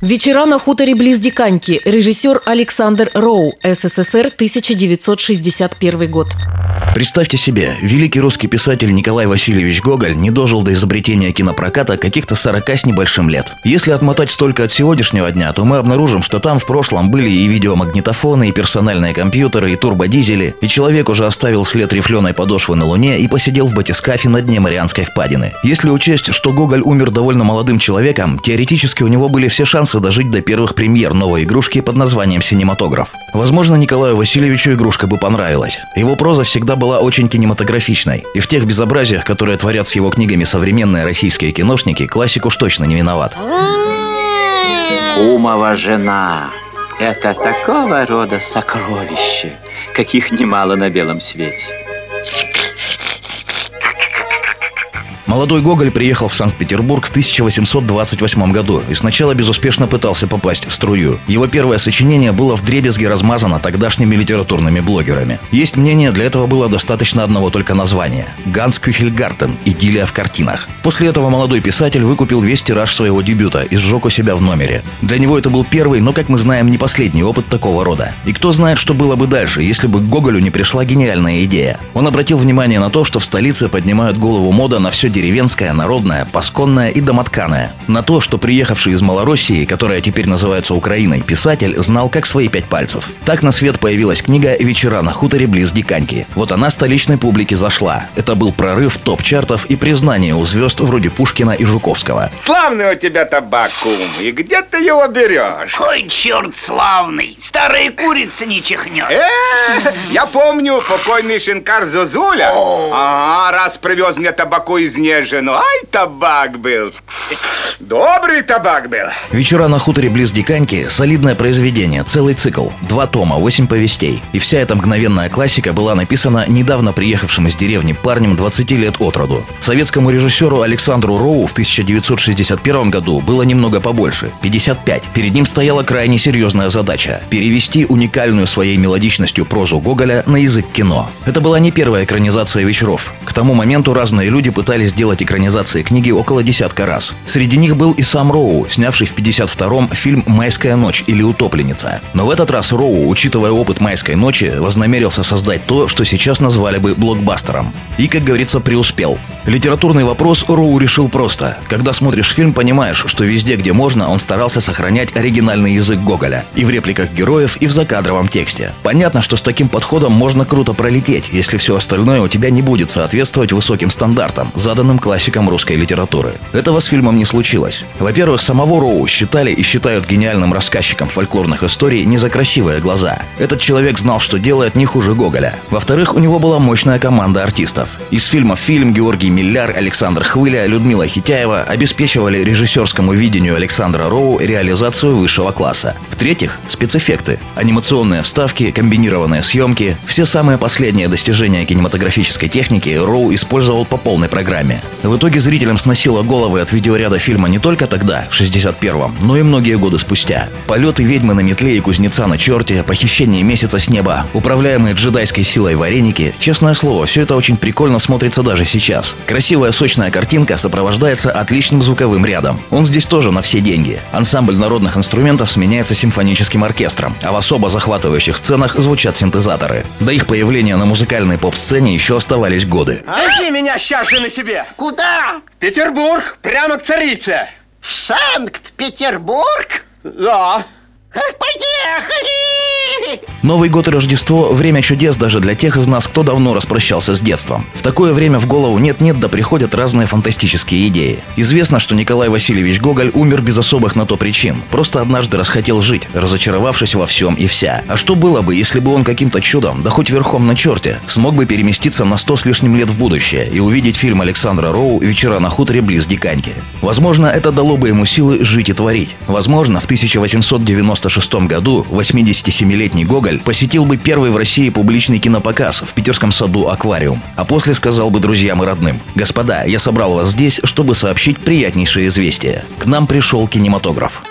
Вечера на хуторе близ Диканьки. Режиссер Александр Роу. СССР, 1961 год. Представьте себе, великий русский писатель Николай Васильевич Гоголь не дожил до изобретения кинопроката каких-то 40 с небольшим лет. Если отмотать столько от сегодняшнего дня, то мы обнаружим, что там в прошлом были и видеомагнитофоны, и персональные компьютеры, и турбодизели, и человек уже оставил след рифленой подошвы на Луне и посидел в батискафе на дне Марианской впадины. Если учесть, что Гоголь умер довольно молодым человеком, теоретически у него были все шансы дожить до первых премьер новой игрушки под названием «Синематограф». Возможно, Николаю Васильевичу игрушка бы понравилась. Его проза всегда была очень кинематографичной. И в тех безобразиях, которые творят с его книгами современные российские киношники, классик уж точно не виноват. Умова жена – это такого рода сокровище, каких немало на белом свете. Молодой Гоголь приехал в Санкт-Петербург в 1828 году и сначала безуспешно пытался попасть в струю. Его первое сочинение было в дребезге размазано тогдашними литературными блогерами. Есть мнение, для этого было достаточно одного только названия – «Ганс Кюхельгартен. Идиллия в картинах». После этого молодой писатель выкупил весь тираж своего дебюта и сжег у себя в номере. Для него это был первый, но, как мы знаем, не последний опыт такого рода. И кто знает, что было бы дальше, если бы к Гоголю не пришла гениальная идея. Он обратил внимание на то, что в столице поднимают голову мода на все деревенская, народная, пасконная и домотканая. На то, что приехавший из Малороссии, которая теперь называется Украиной, писатель знал как свои пять пальцев. Так на свет появилась книга «Вечера на хуторе близ Диканьки». Вот она столичной публике зашла. Это был прорыв топ-чартов и признание у звезд вроде Пушкина и Жуковского. Славный у тебя табак, кум. И где ты его берешь? Ой, черт славный, старая курица не чихнет. Э, я помню, покойный шинкар Зозуля. Ага, раз привез мне табаку из Нежину. Ай, табак был. Добрый табак был. «Вечера на хуторе близ Диканьки» – солидное произведение, целый цикл, два тома, восемь повестей. И вся эта мгновенная классика была написана недавно приехавшим из деревни парнем 20 лет от роду. Советскому режиссеру Александру Роу в 1961 году было немного побольше – 55. Перед ним стояла крайне серьезная задача – перевести уникальную своей мелодичностью прозу Гоголя на язык кино. Это была не первая экранизация вечеров. К тому моменту разные люди пытались сделать экранизации книги около десятка раз. Среди них был и сам Роу, снявший в 52-м фильм «Майская ночь» или «Утопленница». Но в этот раз Роу, учитывая опыт «Майской ночи», вознамерился создать то, что сейчас назвали бы блокбастером. И, как говорится, преуспел. Литературный вопрос Роу решил просто. Когда смотришь фильм, понимаешь, что везде, где можно, он старался сохранять оригинальный язык Гоголя. И в репликах героев, и в закадровом тексте. Понятно, что с таким подходом можно круто пролететь, если все остальное у тебя не будет соответствовать высоким стандартам, заданным классикам русской литературы. Этого с фильмом не случилось. Во-первых, самого Роу считали и считают гениальным рассказчиком фольклорных историй не за красивые глаза. Этот человек знал, что делает не хуже Гоголя. Во-вторых, у него была мощная команда артистов. Из фильма фильм Георгий Милляр, Александр Хвыля, Людмила Хитяева обеспечивали режиссерскому видению Александра Роу реализацию высшего класса. В-третьих, спецэффекты, анимационные вставки, комбинированные съемки, все самые последние достижения кинематографической техники Роу использовал по полной программе. В итоге зрителям сносило головы от видеоряда фильма не только тогда, в 61-м, но и многие годы спустя. Полеты ведьмы на метле и кузнеца на черте, похищение месяца с неба, управляемые джедайской силой вареники. Честное слово, все это очень прикольно смотрится даже сейчас. Красивая сочная картинка сопровождается отличным звуковым рядом. Он здесь тоже на все деньги. Ансамбль народных инструментов сменяется симфоническим оркестром, а в особо захватывающих сценах звучат синтезаторы. До их появления на музыкальной поп-сцене еще оставались годы. Возьми меня сейчас же на себе! Куда? Петербург, прямо к царице! В Санкт-Петербург? Да. Поехали! Новый год и Рождество – время чудес даже для тех из нас, кто давно распрощался с детством. В такое время в голову нет-нет да приходят разные фантастические идеи. Известно, что Николай Васильевич Гоголь умер без особых на то причин. Просто однажды расхотел жить, разочаровавшись во всем и вся. А что было бы, если бы он каким-то чудом, да хоть верхом на черте, смог бы переместиться на сто с лишним лет в будущее и увидеть фильм Александра Роу «Вечера на хуторе близ Диканьки». Возможно, это дало бы ему силы жить и творить. Возможно, в 1896 году 87-летний Гоголь посетил бы первый в России публичный кинопоказ в питерском саду «Аквариум», а после сказал бы друзьям и родным «Господа, я собрал вас здесь, чтобы сообщить приятнейшее известие. К нам пришел кинематограф».